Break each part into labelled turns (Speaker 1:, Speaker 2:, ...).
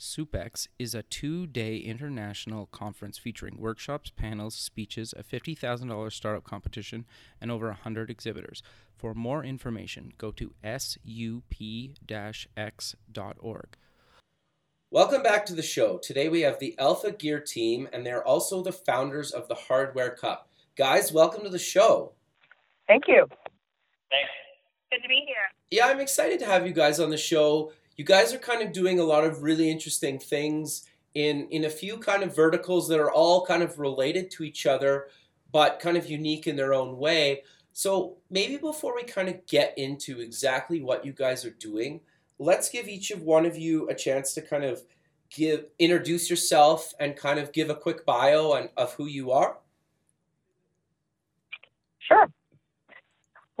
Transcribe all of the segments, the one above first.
Speaker 1: SoupX is a two day international conference featuring workshops, panels, speeches, a $50,000 startup competition, and over 100 exhibitors. For more information, go to sup x.org. Welcome back to the show. Today we have the Alpha Gear team, and they're also the founders of the Hardware Cup. Guys, welcome to the show.
Speaker 2: Thank you.
Speaker 3: Thanks.
Speaker 4: Good to be here.
Speaker 1: Yeah, I'm excited to have you guys on the show. You guys are kind of doing a lot of really interesting things in in a few kind of verticals that are all kind of related to each other, but kind of unique in their own way. So maybe before we kind of get into exactly what you guys are doing, let's give each of one of you a chance to kind of give introduce yourself and kind of give a quick bio on, of who you are.
Speaker 2: Sure.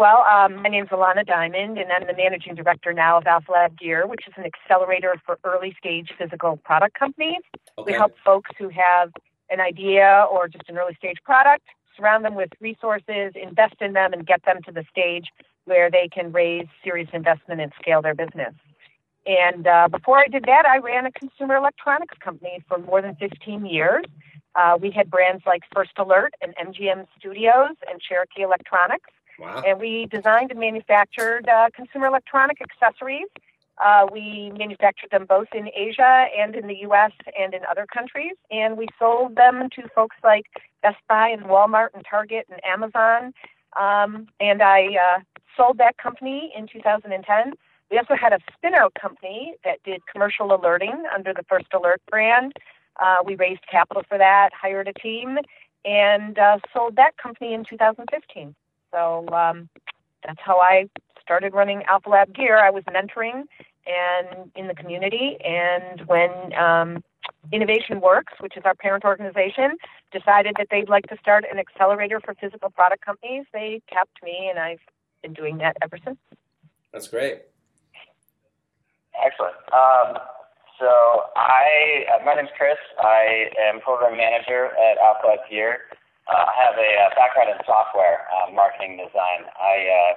Speaker 2: Well, um, my name is Alana Diamond, and I'm the managing director now of Alpha Lab Gear, which is an accelerator for early stage physical product companies.
Speaker 1: Okay.
Speaker 2: We help folks who have an idea or just an early stage product, surround them with resources, invest in them, and get them to the stage where they can raise serious investment and scale their business. And uh, before I did that, I ran a consumer electronics company for more than 15 years. Uh, we had brands like First Alert and MGM Studios and Cherokee Electronics.
Speaker 1: Wow.
Speaker 2: And we designed and manufactured uh, consumer electronic accessories. Uh, we manufactured them both in Asia and in the U.S. and in other countries. And we sold them to folks like Best Buy and Walmart and Target and Amazon. Um, and I uh, sold that company in 2010. We also had a spin-out company that did commercial alerting under the First Alert brand. Uh, we raised capital for that, hired a team, and uh, sold that company in 2015. So um, that's how I started running Alpha Lab Gear. I was mentoring and in the community, and when um, Innovation Works, which is our parent organization, decided that they'd like to start an accelerator for physical product companies, they tapped me, and I've been doing that ever since.
Speaker 1: That's great.
Speaker 3: Excellent. Um, so I, uh, my name's Chris. I am program manager at Alpha Lab Gear. Uh, I have a uh, background in software, uh, marketing design. I uh,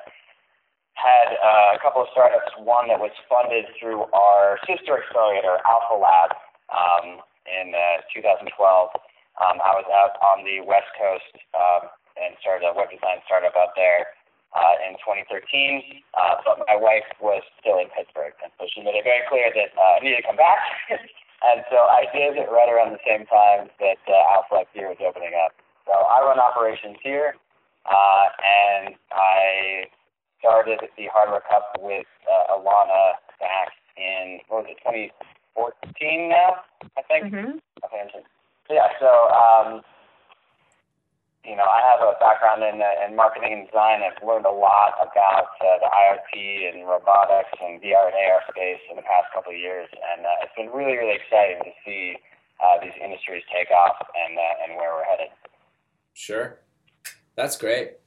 Speaker 3: had uh, a couple of startups, one that was funded through our sister accelerator, Alpha Lab, um, in uh, 2012. Um, I was out on the West Coast um, and started a web design startup out there uh, in 2013, uh, but my wife was still in Pittsburgh, and so she made it very clear that uh, I needed to come back. and so I did it right around the same time that uh, Alpha Lab Gear was opening up. So I run operations here, uh, and I started the Hardware Cup with uh, Alana back in what was it, 2014 now, I think.
Speaker 2: Mm-hmm.
Speaker 3: Okay, so, yeah. So um, you know, I have a background in uh, in marketing and design. I've learned a lot about uh, the IoT and robotics and VR and AR space in the past couple of years, and uh, it's been really really exciting to see uh, these industries take off and uh, and where we're headed.
Speaker 1: Sure. That's great.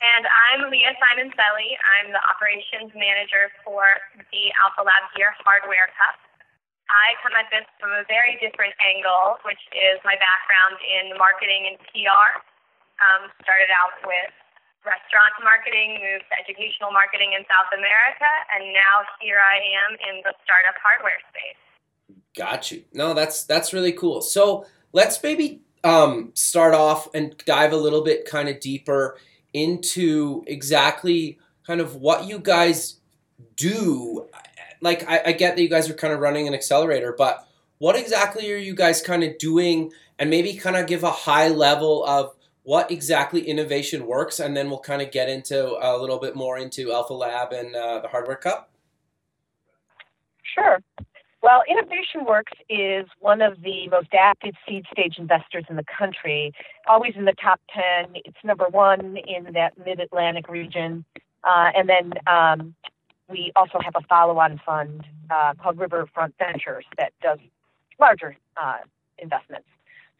Speaker 4: And I'm Leah Simoncelli. I'm the operations manager for the Alpha Lab Gear Hardware Cup. I come at this from a very different angle, which is my background in marketing and PR. Um, started out with restaurant marketing, moved to educational marketing in South America, and now here I am in the startup hardware space.
Speaker 1: Got you. No, that's that's really cool. So let's maybe um, start off and dive a little bit kind of deeper into exactly kind of what you guys do. Like I, I get that you guys are kind of running an accelerator, but what exactly are you guys kind of doing? And maybe kind of give a high level of what exactly innovation works, and then we'll kind of get into a little bit more into Alpha Lab and uh, the Hardware Cup.
Speaker 2: Sure. Well, Innovation Works is one of the most active seed stage investors in the country, always in the top 10. It's number one in that mid Atlantic region. Uh, and then um, we also have a follow-on fund uh, called Riverfront Ventures that does larger uh, investments.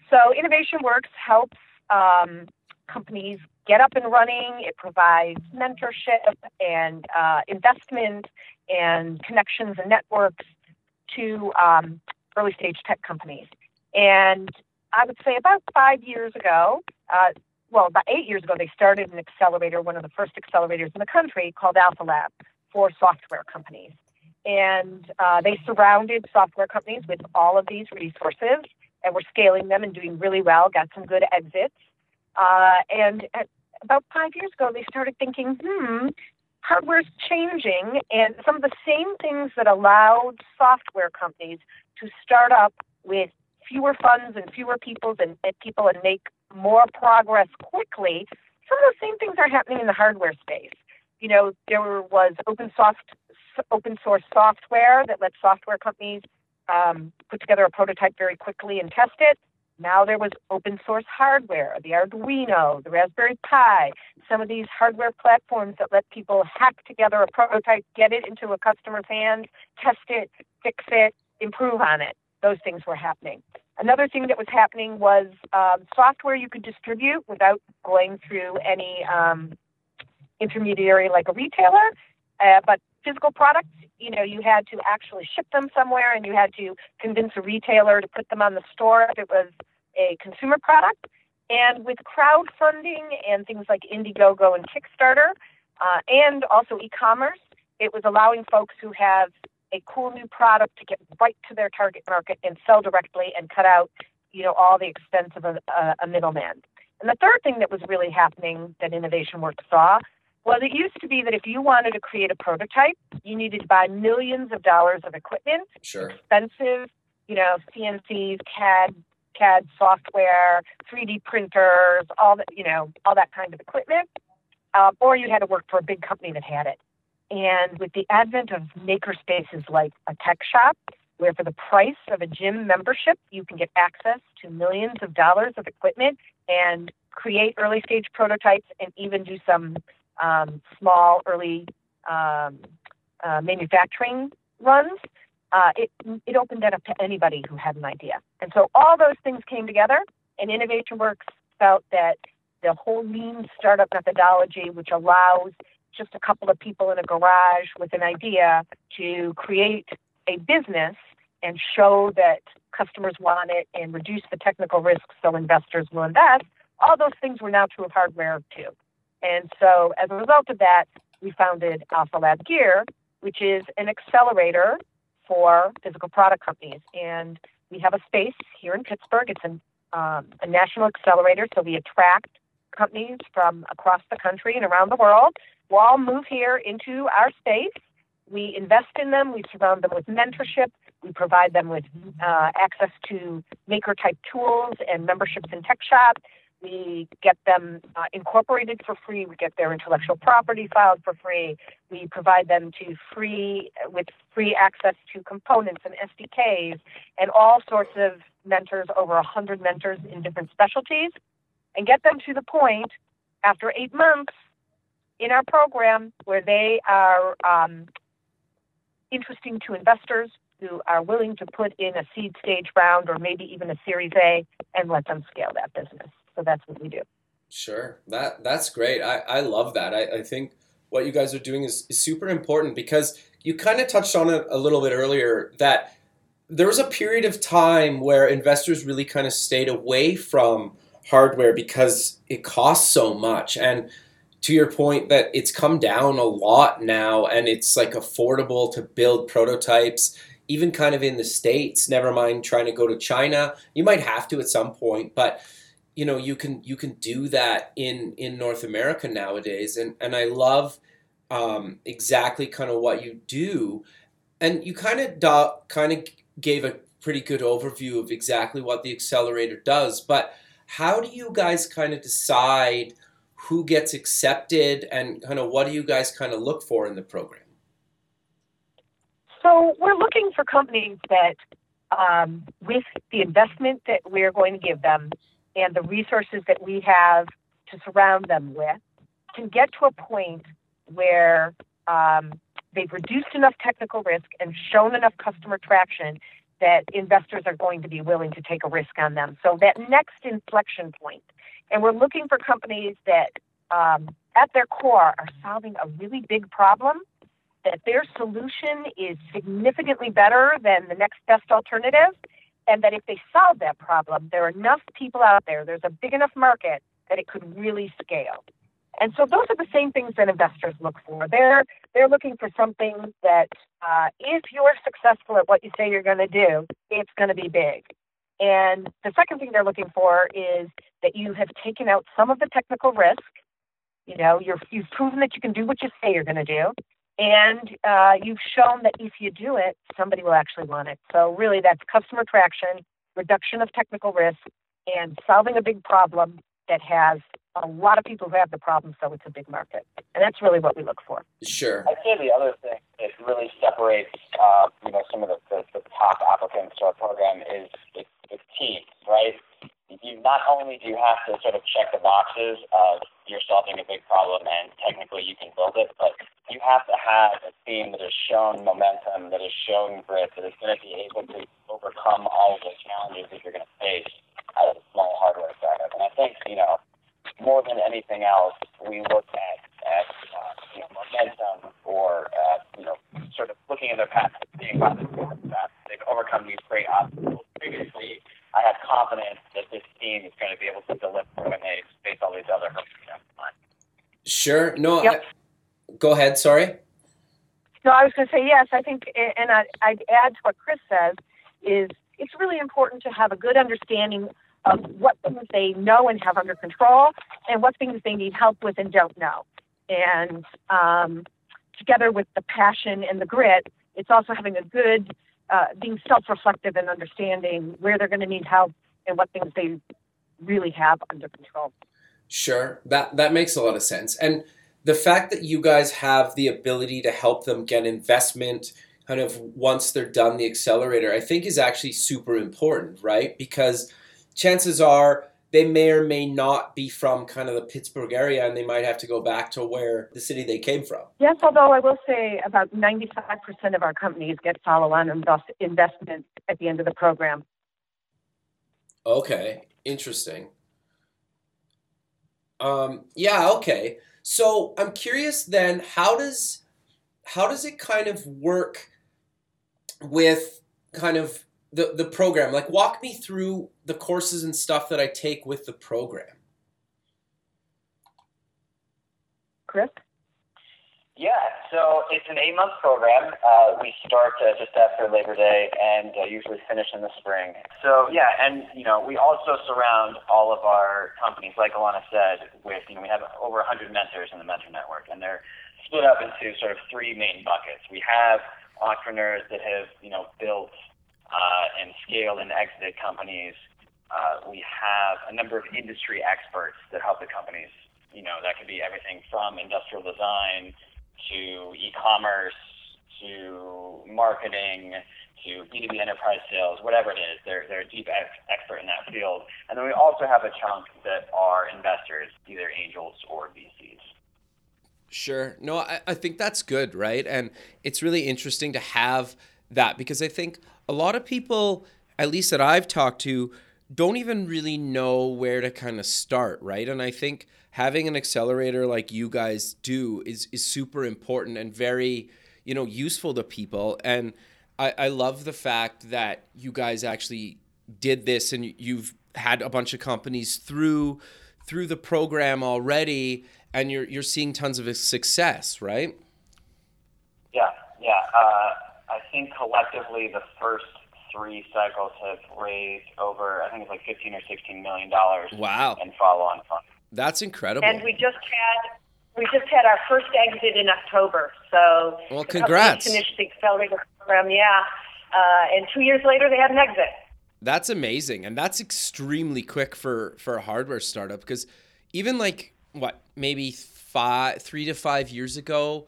Speaker 2: So Innovation Works helps um, companies get up and running. It provides mentorship and uh, investment and connections and networks to um, early stage tech companies. And I would say about five years ago, uh, well, about eight years ago, they started an accelerator, one of the first accelerators in the country called Alpha Lab for software companies. And uh, they surrounded software companies with all of these resources and were scaling them and doing really well, got some good exits. Uh, and about five years ago, they started thinking, hmm, hardware's changing, and some of the same things that allowed software companies to start up with fewer funds and fewer people and, and people and make more progress quickly, some of the same things are happening in the hardware space. You know, there was open soft open source software that let software companies um, put together a prototype very quickly and test it. Now there was open source hardware, the Arduino, the Raspberry Pi, some of these hardware platforms that let people hack together a prototype, get it into a customer's hands, test it, fix it, improve on it. Those things were happening. Another thing that was happening was um, software you could distribute without going through any um, intermediary like a retailer, uh, but physical products, you know, you had to actually ship them somewhere and you had to convince a retailer to put them on the store if it was a consumer product. And with crowdfunding and things like Indiegogo and Kickstarter, uh, and also e commerce, it was allowing folks who have a cool new product to get right to their target market and sell directly and cut out, you know, all the expense of a, a, middleman. And the third thing that was really happening that Innovation Works saw was it used to be that if you wanted to create a prototype, you needed to buy millions of dollars of equipment,
Speaker 1: sure.
Speaker 2: expensive, you know, CNCs, CAD, CAD software, 3D printers, all that, you know, all that kind of equipment. Uh, or you had to work for a big company that had it. And with the advent of maker spaces like a tech shop, where for the price of a gym membership, you can get access to millions of dollars of equipment and create early stage prototypes and even do some um, small early um, uh, manufacturing runs, uh, it, it opened that up to anybody who had an idea. And so all those things came together, and Innovation Works felt that the whole lean startup methodology, which allows just a couple of people in a garage with an idea to create a business and show that customers want it and reduce the technical risks so investors will invest, all those things were now true of hardware too. And so as a result of that, we founded Alpha Lab Gear, which is an accelerator for physical product companies. And we have a space here in Pittsburgh. It's an, um, a national accelerator, so we attract companies from across the country and around the world will all move here into our space. We invest in them, we surround them with mentorship, we provide them with uh, access to maker type tools and memberships in tech shop. We get them uh, incorporated for free. We get their intellectual property filed for free. We provide them to free with free access to components and SDKs and all sorts of mentors, over a hundred mentors in different specialties, and get them to the point after eight months in our program where they are um, interesting to investors who are willing to put in a seed stage round or maybe even a Series A and let them scale that business. So that's what we do.
Speaker 1: Sure, that that's great. I, I love that. I, I think what you guys are doing is, is super important because you kind of touched on it a little bit earlier that there was a period of time where investors really kind of stayed away from hardware because it costs so much and to your point that it's come down a lot now and it's like affordable to build prototypes even kind of in the states never mind trying to go to china you might have to at some point but you know you can you can do that in in north america nowadays. And and i love um, exactly kind of what you do. And you kind of do, kind of gave a pretty good overview of exactly what the accelerator does. But how do you guys kind of decide who gets accepted and kind of what do you guys kind of look for in the program?
Speaker 2: So we're looking for companies that, um, with the investment that we're going to give them and the resources that we have to surround them with, can get to a point where um, they've reduced enough technical risk and shown enough customer traction that investors are going to be willing to take a risk on them. So that next inflection point, and we're looking for companies that, um, at their core, are solving a really big problem. That their solution is significantly better than the next best alternative, and that if they solve that problem, there are enough people out there, there's a big enough market that it could really scale. And so those are the same things that investors look for. They're they're looking for something that uh, if you're successful at what you say you're going to do, it's going to be big. And the second thing they're looking for is that you have taken out some of the technical risk. You know, you're, you've proven that you can do what you say you're going to do, and uh, you've shown that if you do it, somebody will actually want it. So really, that's customer traction, reduction of technical risk, and solving a big problem that has a lot of people who have the problem, so it's a big market. And that's really what we look for.
Speaker 1: Sure.
Speaker 3: I'd say the other thing that really separates, uh, you know, some of the, the, the top applicants to our program is the, it's teams, right? You not only do you have to sort of check the boxes of you're solving a big problem and technically you can build it, but you have to have a team that has shown momentum, that has shown grit, that is going to be able to overcome all the challenges that you're going to face as a small hardware startup. And I think, you know, more than anything else, we look at, at uh, you know, momentum or, uh, you know, sort of looking at their past, seeing how they've overcome these great obstacles previously. I have confidence that this team is going to be able to deliver when they face all these other hurdles.
Speaker 1: Sure. No, yep. I, go ahead. Sorry.
Speaker 2: No, I was going to say yes. I think, and I, I'd add to what Chris says is it's really important to have a good understanding of what things they know and have under control and what things they need help with and don't know. And um, together with the passion and the grit, it's also having a good, uh, being self reflective and understanding where they're going to need help and what things they really have under control.
Speaker 1: Sure, that, that makes a lot of sense. And the fact that you guys have the ability to help them get investment kind of once they're done the accelerator, I think is actually super important, right? Because chances are they may or may not be from kind of the Pittsburgh area and they might have to go back to where the city they came from.
Speaker 2: Yes, although I will say about 95% of our companies get follow on investment at the end of the program.
Speaker 1: Okay, interesting. Um, yeah, okay. So I'm curious then, how does how does it kind of work with kind of the the program? Like, walk me through the courses and stuff that I take with the program.
Speaker 2: Chris.
Speaker 3: Yeah, so it's an eight month program. Uh, we start uh, just after Labor Day and uh, usually finish in the spring. So yeah, and you know we also surround all of our companies, like Alana said, with you know we have over 100 mentors in the mentor network, and they're split up into sort of three main buckets. We have entrepreneurs that have you know built uh, and scaled and exited companies. Uh, we have a number of industry experts that help the companies. You know, that could be everything from industrial design to e-commerce to marketing to B2B enterprise sales, whatever it is. They're, they're a deep ex- expert in that field. And then we also have a chunk that are investors, either angels or VCs.
Speaker 1: Sure. No, I, I think that's good, right? And it's really interesting to have that because I think a lot of people, at least that I've talked to, don't even really know where to kind of start, right? And I think having an accelerator like you guys do is is super important and very, you know, useful to people. And I, I love the fact that you guys actually did this and you've had a bunch of companies through through the program already and you're you're seeing tons of success, right?
Speaker 3: Yeah, yeah. Uh, think collectively the first three cycles have raised over, I think it's like 15 or 16 million dollars.
Speaker 1: Wow.
Speaker 3: And follow on funds.
Speaker 1: That's incredible.
Speaker 2: And we just had we just had our first exit in October. So
Speaker 1: well, congrats.
Speaker 2: Finished the accelerator program, yeah. Uh, and two years later, they had an exit.
Speaker 1: That's amazing, and that's extremely quick for for a hardware startup because even like what maybe five, three to five years ago,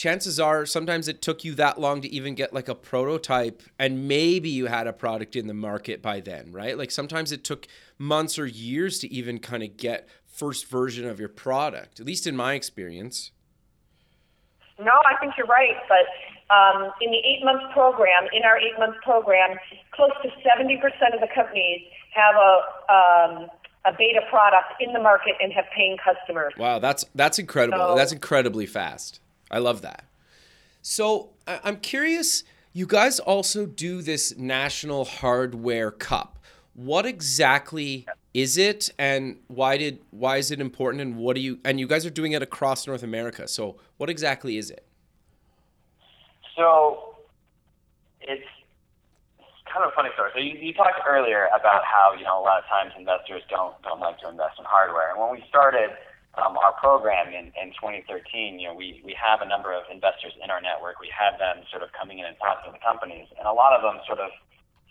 Speaker 1: chances are sometimes it took you that long to even get like a prototype and maybe you had a product in the market by then right like sometimes it took months or years to even kind of get first version of your product at least in my experience
Speaker 2: No, I think you're right. But um, in the eight month program, in our eight month program, close to 70% of the companies have a um, a beta product in the market and have paying customers.
Speaker 1: Wow, that's that's incredible.
Speaker 2: So-
Speaker 1: that's incredibly fast. I love that. So I'm curious. You guys also do this National Hardware Cup. What exactly is it, and why did why is it important, and what do you and you guys are doing it across North America? So what exactly is it?
Speaker 3: So it's, it's kind of a funny story. So you, you talked earlier about how you know a lot of times investors don't don't like to invest in hardware. And when we started um, our program in, in 2013, you know we we have a number of investors in our network. We had them sort of coming in and talking to the companies, and a lot of them sort of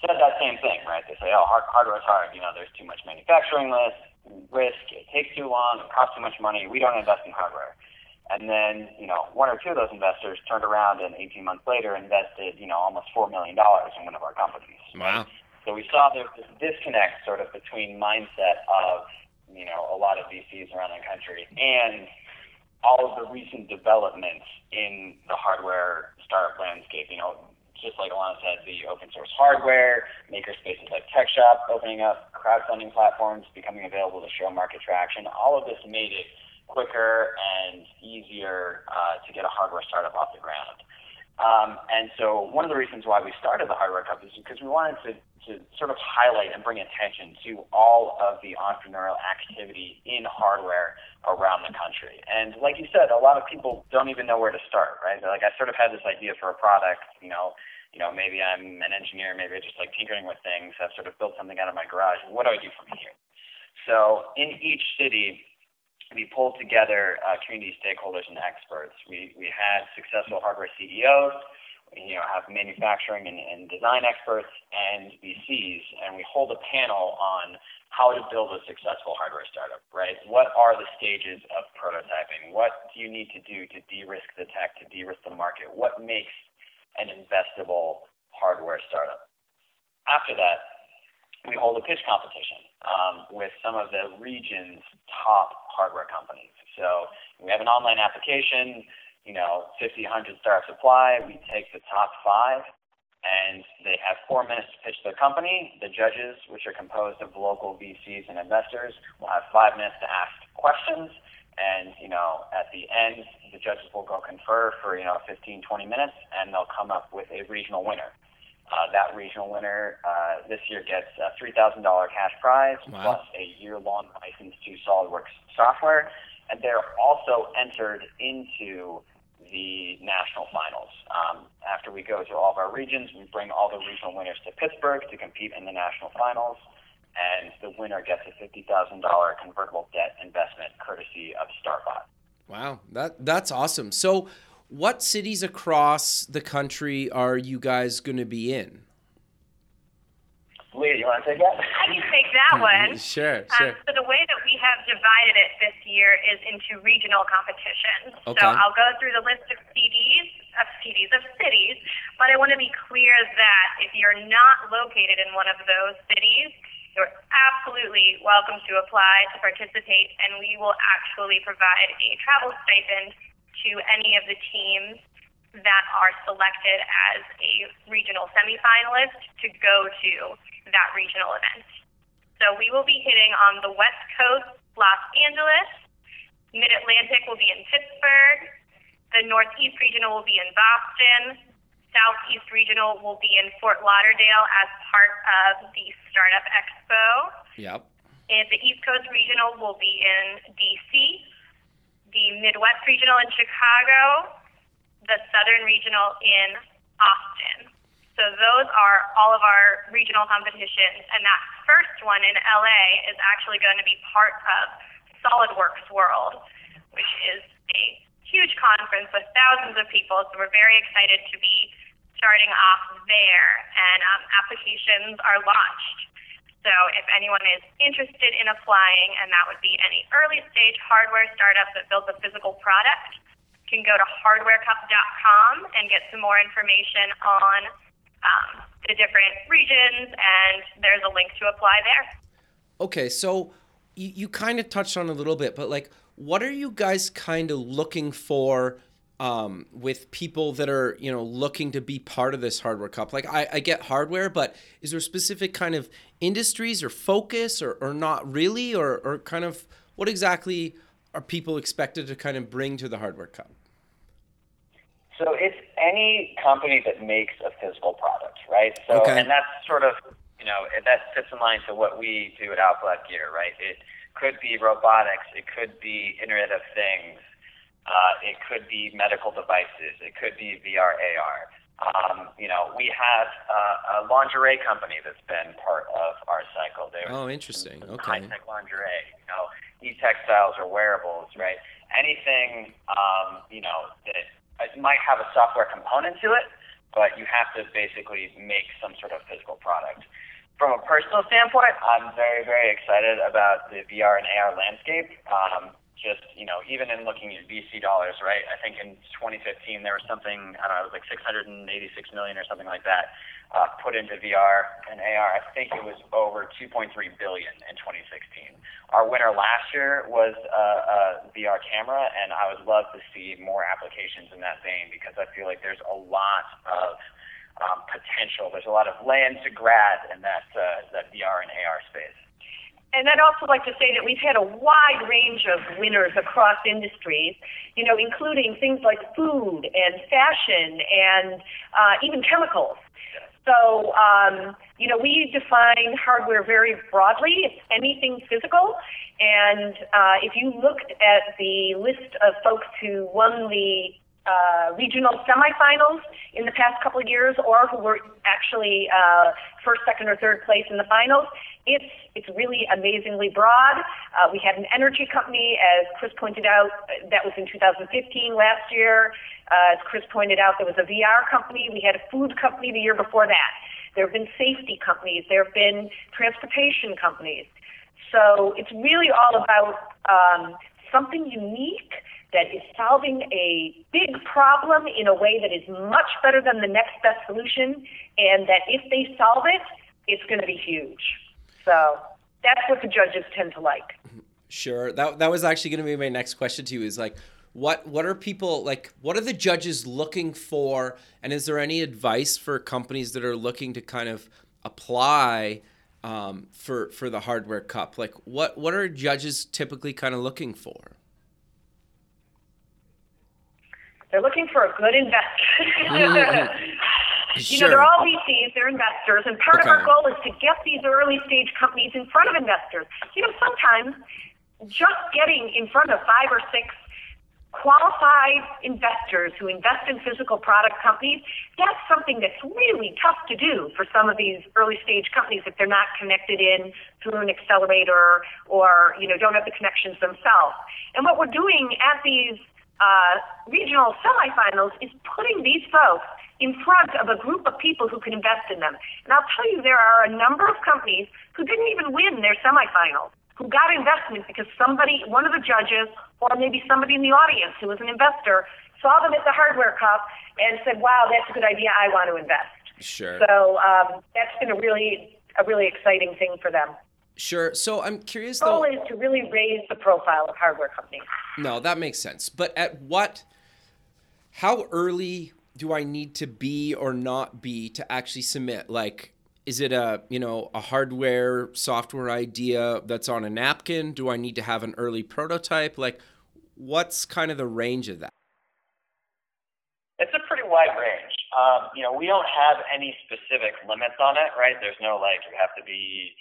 Speaker 3: said that same thing, right? They say, oh, hard, hardware's hard. You know, there's too much manufacturing risk, risk. It takes too long. It costs too much money. We don't invest in hardware. And then, you know, one or two of those investors turned around and 18 months later invested, you know, almost $4 million in one of our companies.
Speaker 1: Wow.
Speaker 3: So we saw there's this disconnect sort of between mindset of, you know, a lot of VCs around the country and all of the recent developments in the hardware startup landscape. You know, just like Alana said, the open source hardware, maker spaces like TechShop opening up, crowdfunding platforms becoming available to show market traction. All of this made it quicker and easier uh, to get a hardware startup off the ground. Um, and so one of the reasons why we started the Hardware Cup is because we wanted to, to sort of highlight and bring attention to all of the entrepreneurial activity in hardware around the country. And like you said, a lot of people don't even know where to start, right? They're like, I sort of had this idea for a product, you know, you know, maybe I'm an engineer, maybe I just like tinkering with things. I've sort of built something out of my garage. What do I do from here? So in each city, we pulled together uh, community stakeholders and experts. We, we had successful hardware CEOs, you know, have manufacturing and, and design experts and VCs, and we hold a panel on how to build a successful hardware startup, right? What are the stages of prototyping? What do you need to do to de-risk the tech, to de-risk the market? What makes an investable hardware startup? After that, we hold a pitch competition um, with some of the region's top hardware companies. So we have an online application, you know, 50, 100 startups apply. We take the top five, and they have four minutes to pitch their company. The judges, which are composed of local VCs and investors, will have five minutes to ask questions. And, you know, at the end, the judges will go confer for, you know, 15, 20 minutes, and they'll come up with a regional winner. Uh, that regional winner uh, this year gets a $3,000 cash prize
Speaker 1: Wow.
Speaker 3: plus a year-long license to SolidWorks software, and they're also entered into the national finals. Um, after we go to all of our regions, we bring all the regional winners to Pittsburgh to compete in the national finals, and the winner gets a $50,000 convertible debt investment courtesy of Starbot.
Speaker 1: Wow, that that's awesome. So, what cities across the country are you guys going to be in?
Speaker 3: Leah, you want to take that?
Speaker 4: I can take that one.
Speaker 1: Sure,
Speaker 4: Um,
Speaker 1: sure.
Speaker 4: so the way that we have divided it this year is into regional competitions.
Speaker 1: Okay.
Speaker 4: So I'll go through the list of CDs, of CDs of cities, but I want to be clear that if you're not located in one of those cities, you're absolutely welcome to apply to participate, and we will actually provide a travel stipend to any of the teams that are selected as a regional semifinalist to go to that regional event. So we will be hitting on the West Coast, Los Angeles. Mid Atlantic will be in Pittsburgh. The Northeast Regional will be in Boston. Southeast Regional will be in Fort Lauderdale as part of the Startup Expo.
Speaker 1: Yep.
Speaker 4: And the East Coast Regional will be in DC. The Midwest Regional in Chicago. The Southern Regional in Austin. So those are all of our regional competitions, and that first one in LA is actually going to be part of SolidWorks World, which is a huge conference with thousands of people. So we're very excited to be starting off there, and um, applications are launched. So if anyone is interested in applying, and that would be any early stage hardware startup that builds a physical product, can go to hardwarecup.com and get some more information on um, the different regions, and there's a link to apply there.
Speaker 1: Okay, so you, you kind of touched on a little bit, but like, what are you guys kind of looking for um, with people that are you know looking to be part of this hardware cup? Like I, I get hardware, but is there specific kind of industries or focus or, or not really or, or kind of what exactly are people expected to kind of bring to the hardware cup?
Speaker 3: So it's any company that makes a physical product, right? So
Speaker 1: Okay.
Speaker 3: and that's sort of you know that fits in line to what we do at Alpha Lab Gear, right? It could be robotics, it could be Internet of Things, uh, it could be medical devices, it could be VR AR. Um, you know, we have uh, a lingerie company that's been part of our cycle. They're
Speaker 1: Oh, interesting. Okay.
Speaker 3: high tech lingerie, you know, e textiles or wearables, right? Anything, um, you know, that it might have a software component to it, but you have to basically make some sort of physical product. From a personal standpoint, I'm very, very excited about the VR and AR landscape. Um, just, you know, even in looking at VC dollars, right? I think in 2015 there was something, I don't know, it was like 686 million or something like that uh, put into VR and AR. I think it was over 2.3 billion in 2016. Our winner last year was uh, a VR camera, and I would love to see more applications in that vein because I feel like there's a lot of um, potential. There's a lot of land to grab in that uh, that VR and AR space.
Speaker 2: And I'd also like to say that we've had a wide range of winners across industries, you know, including things like food and fashion and uh, even chemicals. So, um, you know, we define hardware very broadly. It's anything physical. And uh, if you looked at the list of folks who won the uh, regional semifinals in the past couple of years, or who were actually uh, first, second, or third place in the finals. It's it's really amazingly broad. Uh, we had an energy company, as Chris pointed out, that was in 2015 last year. Uh, as Chris pointed out, there was a VR company. We had a food company the year before that. There have been safety companies. There have been transportation companies. So it's really all about um, something unique that is solving a big problem in a way that is much better than the next best solution, and that if they solve it, it's going to be huge. So that's what the judges tend to like.
Speaker 1: Sure. That that was actually going to be my next question to you. Is like, what what are people like? What are the judges looking for? And is there any advice for companies that are looking to kind of apply um, for for the hardware cup? Like, what what are judges typically kind of looking for?
Speaker 2: They're looking for a good investor. Mm-hmm. You know, they're all VCs, they're investors, and part of our goal is to get these early stage companies in front of investors. You know, sometimes just getting in front of five or six qualified investors who invest in physical product companies, that's something that's really tough to do for some of these early stage companies if they're not connected in through an accelerator or, you know, don't have the connections themselves. And what we're doing at these uh, regional semifinals is putting these folks in front of a group of people who can invest in them. And I'll tell you, there are a number of companies who didn't even win their semifinals, who got investment because somebody, one of the judges, or maybe somebody in the audience who was an investor, saw them at the hardware cup and said, wow, that's a good idea, I want to invest.
Speaker 1: Sure.
Speaker 2: So um, that's been a really, a really exciting thing for them.
Speaker 1: Sure. So I'm curious
Speaker 2: The goal
Speaker 1: though.
Speaker 2: is to really raise the profile of hardware companies.
Speaker 1: No, that makes sense. But at what, how early do I need to be or not be to actually submit? Like, is it a you know a hardware software idea that's on a napkin? Do I need to have an early prototype? Like, what's kind of the range of that?
Speaker 3: It's a pretty wide range. Um, you know, we don't have any specific limits on it, right? There's no like you have to be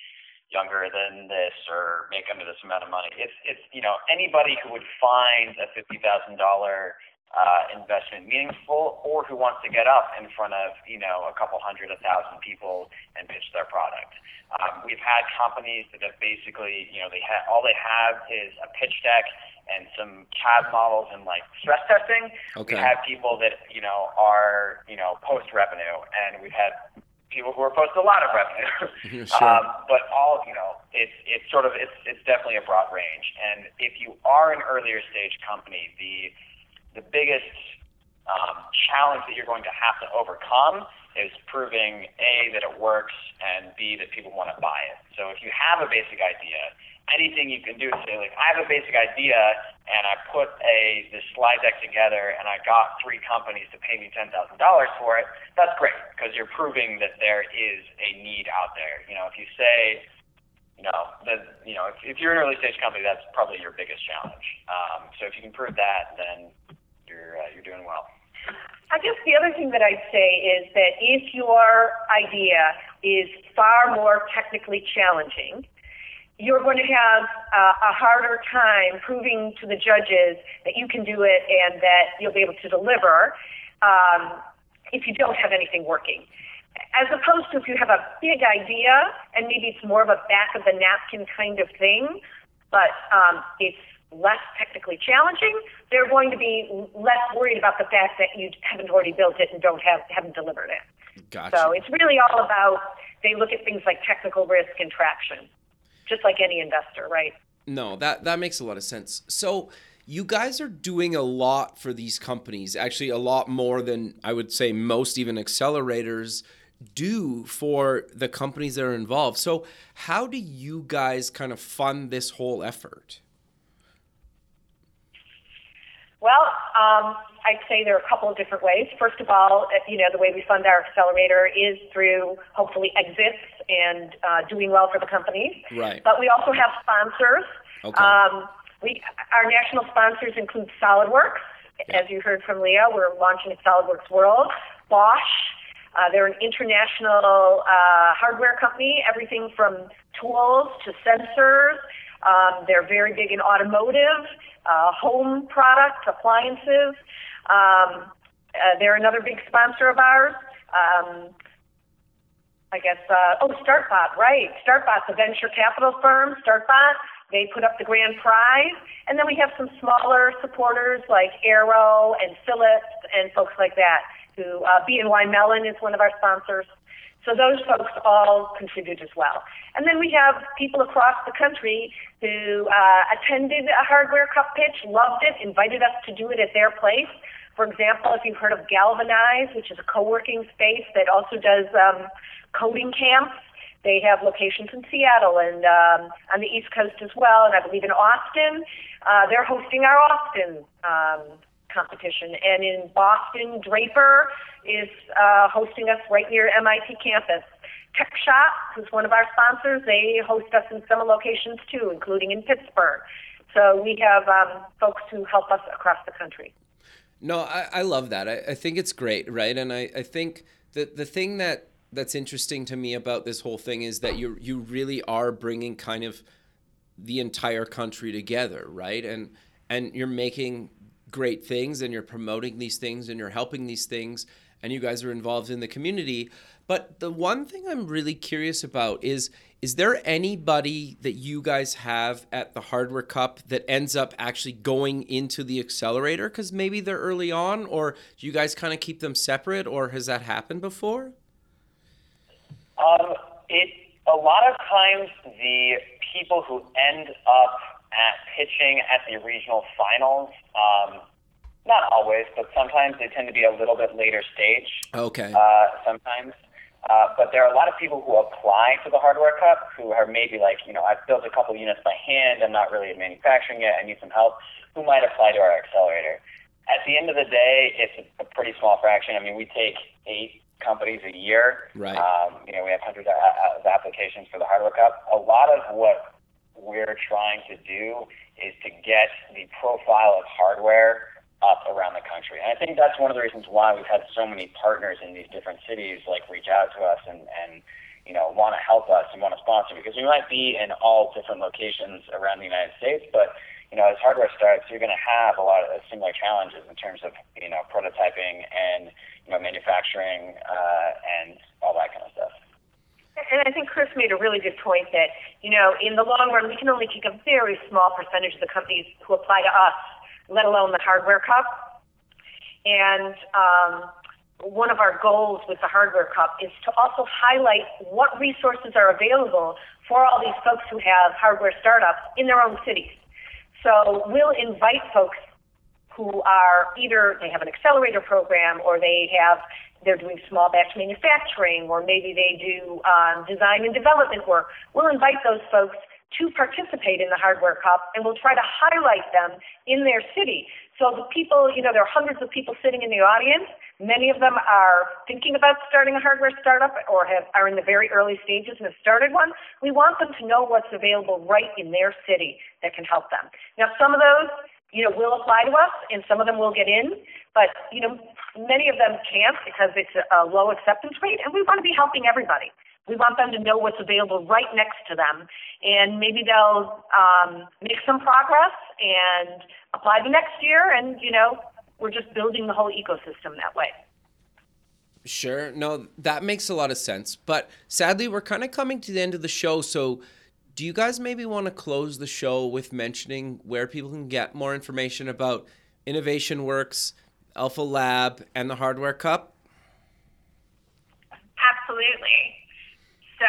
Speaker 3: younger than this or make under this amount of money. It's it's you know anybody who would find a fifty thousand dollar uh, investment meaningful, or who wants to get up in front of you know a couple hundred, a thousand people and pitch their product. Um, we've had companies that have basically you know they have all they have is a pitch deck and some CAD models and like stress testing.
Speaker 1: Okay.
Speaker 3: We have people that you know are you know post revenue, and we've had people who are post a lot of revenue.
Speaker 1: Sure.
Speaker 3: um, but all you know, it's it's sort of it's it's definitely a broad range. And if you are an earlier stage company, the the biggest um, challenge that you're going to have to overcome is proving A, that it works, and B, that people want to buy it. So if you have a basic idea, anything you can do to say, like, I have a basic idea and I put a this slide deck together and I got three companies to pay me $10,000 for it, that's great because you're proving that there is a need out there. You know, if you say, you know, that you know, if, if you're an early stage company, that's probably your biggest challenge. Um, so if you can prove that, then you're uh, you're doing well.
Speaker 2: I guess the other thing that I'd say is that if your idea is far more technically challenging, you're going to have uh, a harder time proving to the judges that you can do it and that you'll be able to deliver um, if you don't have anything working. As opposed to if you have a big idea and maybe it's more of a back of the napkin kind of thing, but um, it's less technically challenging, they're going to be less worried about the fact that you haven't already built it and don't have haven't delivered it.
Speaker 1: Gotcha.
Speaker 2: So it's really all about they look at things like technical risk and traction, just like any investor, right?
Speaker 1: No, that that makes a lot of sense. So you guys are doing a lot for these companies, actually a lot more than I would say most even accelerators do for the companies that are involved. So how do you guys kind of fund this whole effort?
Speaker 2: Well, um, I'd say there are a couple of different ways. First of all, uh, you know, the way we fund our accelerator is through hopefully exits and uh, doing well for the companies.
Speaker 1: Right.
Speaker 2: But we also have sponsors.
Speaker 1: Okay.
Speaker 2: Um, we, our national sponsors include SolidWorks.
Speaker 1: Yeah.
Speaker 2: As you heard from Leah, we're launching at SolidWorks World. Bosch, uh, they're an international uh, hardware company, everything from tools to sensors. Um, they're very big in automotive uh, home products, appliances. Um, uh, they're another big sponsor of ours. Um, I guess, uh, oh, StartBot, right. StartBot's a venture capital firm, StartBot. They put up the grand prize. And then we have some smaller supporters like Arrow and Philips and folks like that who, uh, BNY Mellon is one of our sponsors. So those folks all contribute as well. And then we have people across the country who uh, attended a hardware cup pitch, loved it, invited us to do it at their place. For example, if you've heard of Galvanize, which is a co-working space that also does um, coding camps, they have locations in Seattle and um, on the East Coast as well, and I believe in Austin. Uh, they're hosting our Austin um, competition. And in Boston, Draper is uh, hosting us right near MIT campus. Tech Shop, who's one of our sponsors, they host us in some locations too, including in Pittsburgh. So we have um, folks who help us across the country.
Speaker 1: No, I, I love that. I, I think it's great, right? And I, I think that the thing that that's interesting to me about this whole thing is that you you really are bringing kind of the entire country together, right? And and you're making great things and you're promoting these things and you're helping these things and you guys are involved in the community. But the one thing I'm really curious about is is there anybody that you guys have at the Hardware Cup that ends up actually going into the accelerator because maybe they're early on or do you guys kind of keep them separate or has that happened before?
Speaker 3: Um, it a lot of times the people who end up at pitching at the regional finals. Um, not always, but sometimes they tend to be a little bit later stage.
Speaker 1: Okay.
Speaker 3: Uh, sometimes. Uh, but there are a lot of people who apply to the Hardware Cup who are maybe like, you know, I've built a couple units by hand, I'm not really manufacturing yet, I need some help, who might apply to our accelerator. At the end of the day, it's a pretty small fraction. I mean, we take eight companies a year.
Speaker 1: Right.
Speaker 3: Um, you know, we have hundreds of applications for the Hardware Cup. A lot of what we're trying to do is to get the profile of hardware up around the country. And I think that's one of the reasons why we've had so many partners in these different cities like reach out to us and, and you know, want to help us and want to sponsor because we might be in all different locations around the United States, but you know, as hardware starts, you're going to have a lot of similar challenges in terms of you know prototyping and you know manufacturing uh, and all that kind of stuff.
Speaker 2: And I think Chris made a really good point that, you know, in the long run, we can only take a very small percentage of the companies who apply to us, let alone the Hardware Cup. And um, one of our goals with the Hardware Cup is to also highlight what resources are available for all these folks who have hardware startups in their own cities. So we'll invite folks who are either they have an accelerator program or they have they're doing small batch manufacturing or maybe they do um, design and development work. We'll invite those folks to participate in the Hardware Cup and we'll try to highlight them in their city. So the people, you know, there are hundreds of people sitting in the audience. Many of them are thinking about starting a hardware startup or have, are in the very early stages and have started one. We want them to know what's available right in their city that can help them. Now, some of those, you know, will apply to us and some of them will get in, but, you know, many of them can't because it's a low acceptance rate and we want to be helping everybody. We want them to know what's available right next to them, and maybe they'll um, make some progress and apply the next year. And you know, we're just building the whole ecosystem that way.
Speaker 1: Sure. No, that makes a lot of sense. But sadly, we're kind of coming to the end of the show. So, do you guys maybe want to close the show with mentioning where people can get more information about Innovation Works, Alpha Lab, and the Hardware Cup?
Speaker 4: Absolutely. So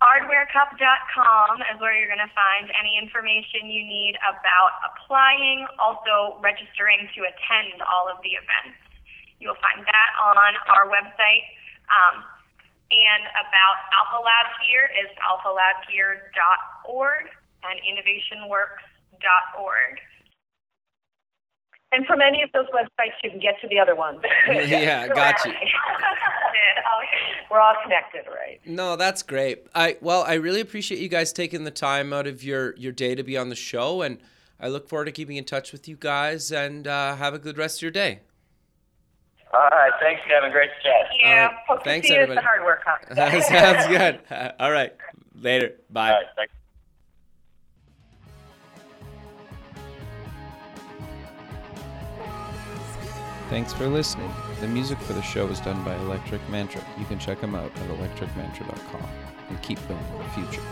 Speaker 4: hardwarecup.com is where you're going to find any information you need about applying, also registering to attend all of the events. You'll find that on our website. Um, and about Alpha Lab Gear is alphalabgear.org and innovationworks.org.
Speaker 2: And from any of those websites, you can get to the other ones.
Speaker 1: yeah, got you.
Speaker 2: We're all connected, right?
Speaker 1: No, that's great. I well, I really appreciate you guys taking the time out of your your day to be on the show, and I look forward to keeping in touch with you guys. And uh, have a good rest of your day.
Speaker 3: All right, thanks, Kevin. Great chat.
Speaker 2: Yeah, right. hope
Speaker 1: thanks,
Speaker 2: to see
Speaker 1: everybody.
Speaker 2: you at the hardware conference.
Speaker 1: Sounds good. All right, later. Bye.
Speaker 3: All right,
Speaker 5: Thanks for listening. The music for the show is done by Electric Mantra. You can check them out at electricmantra.com and keep building the future.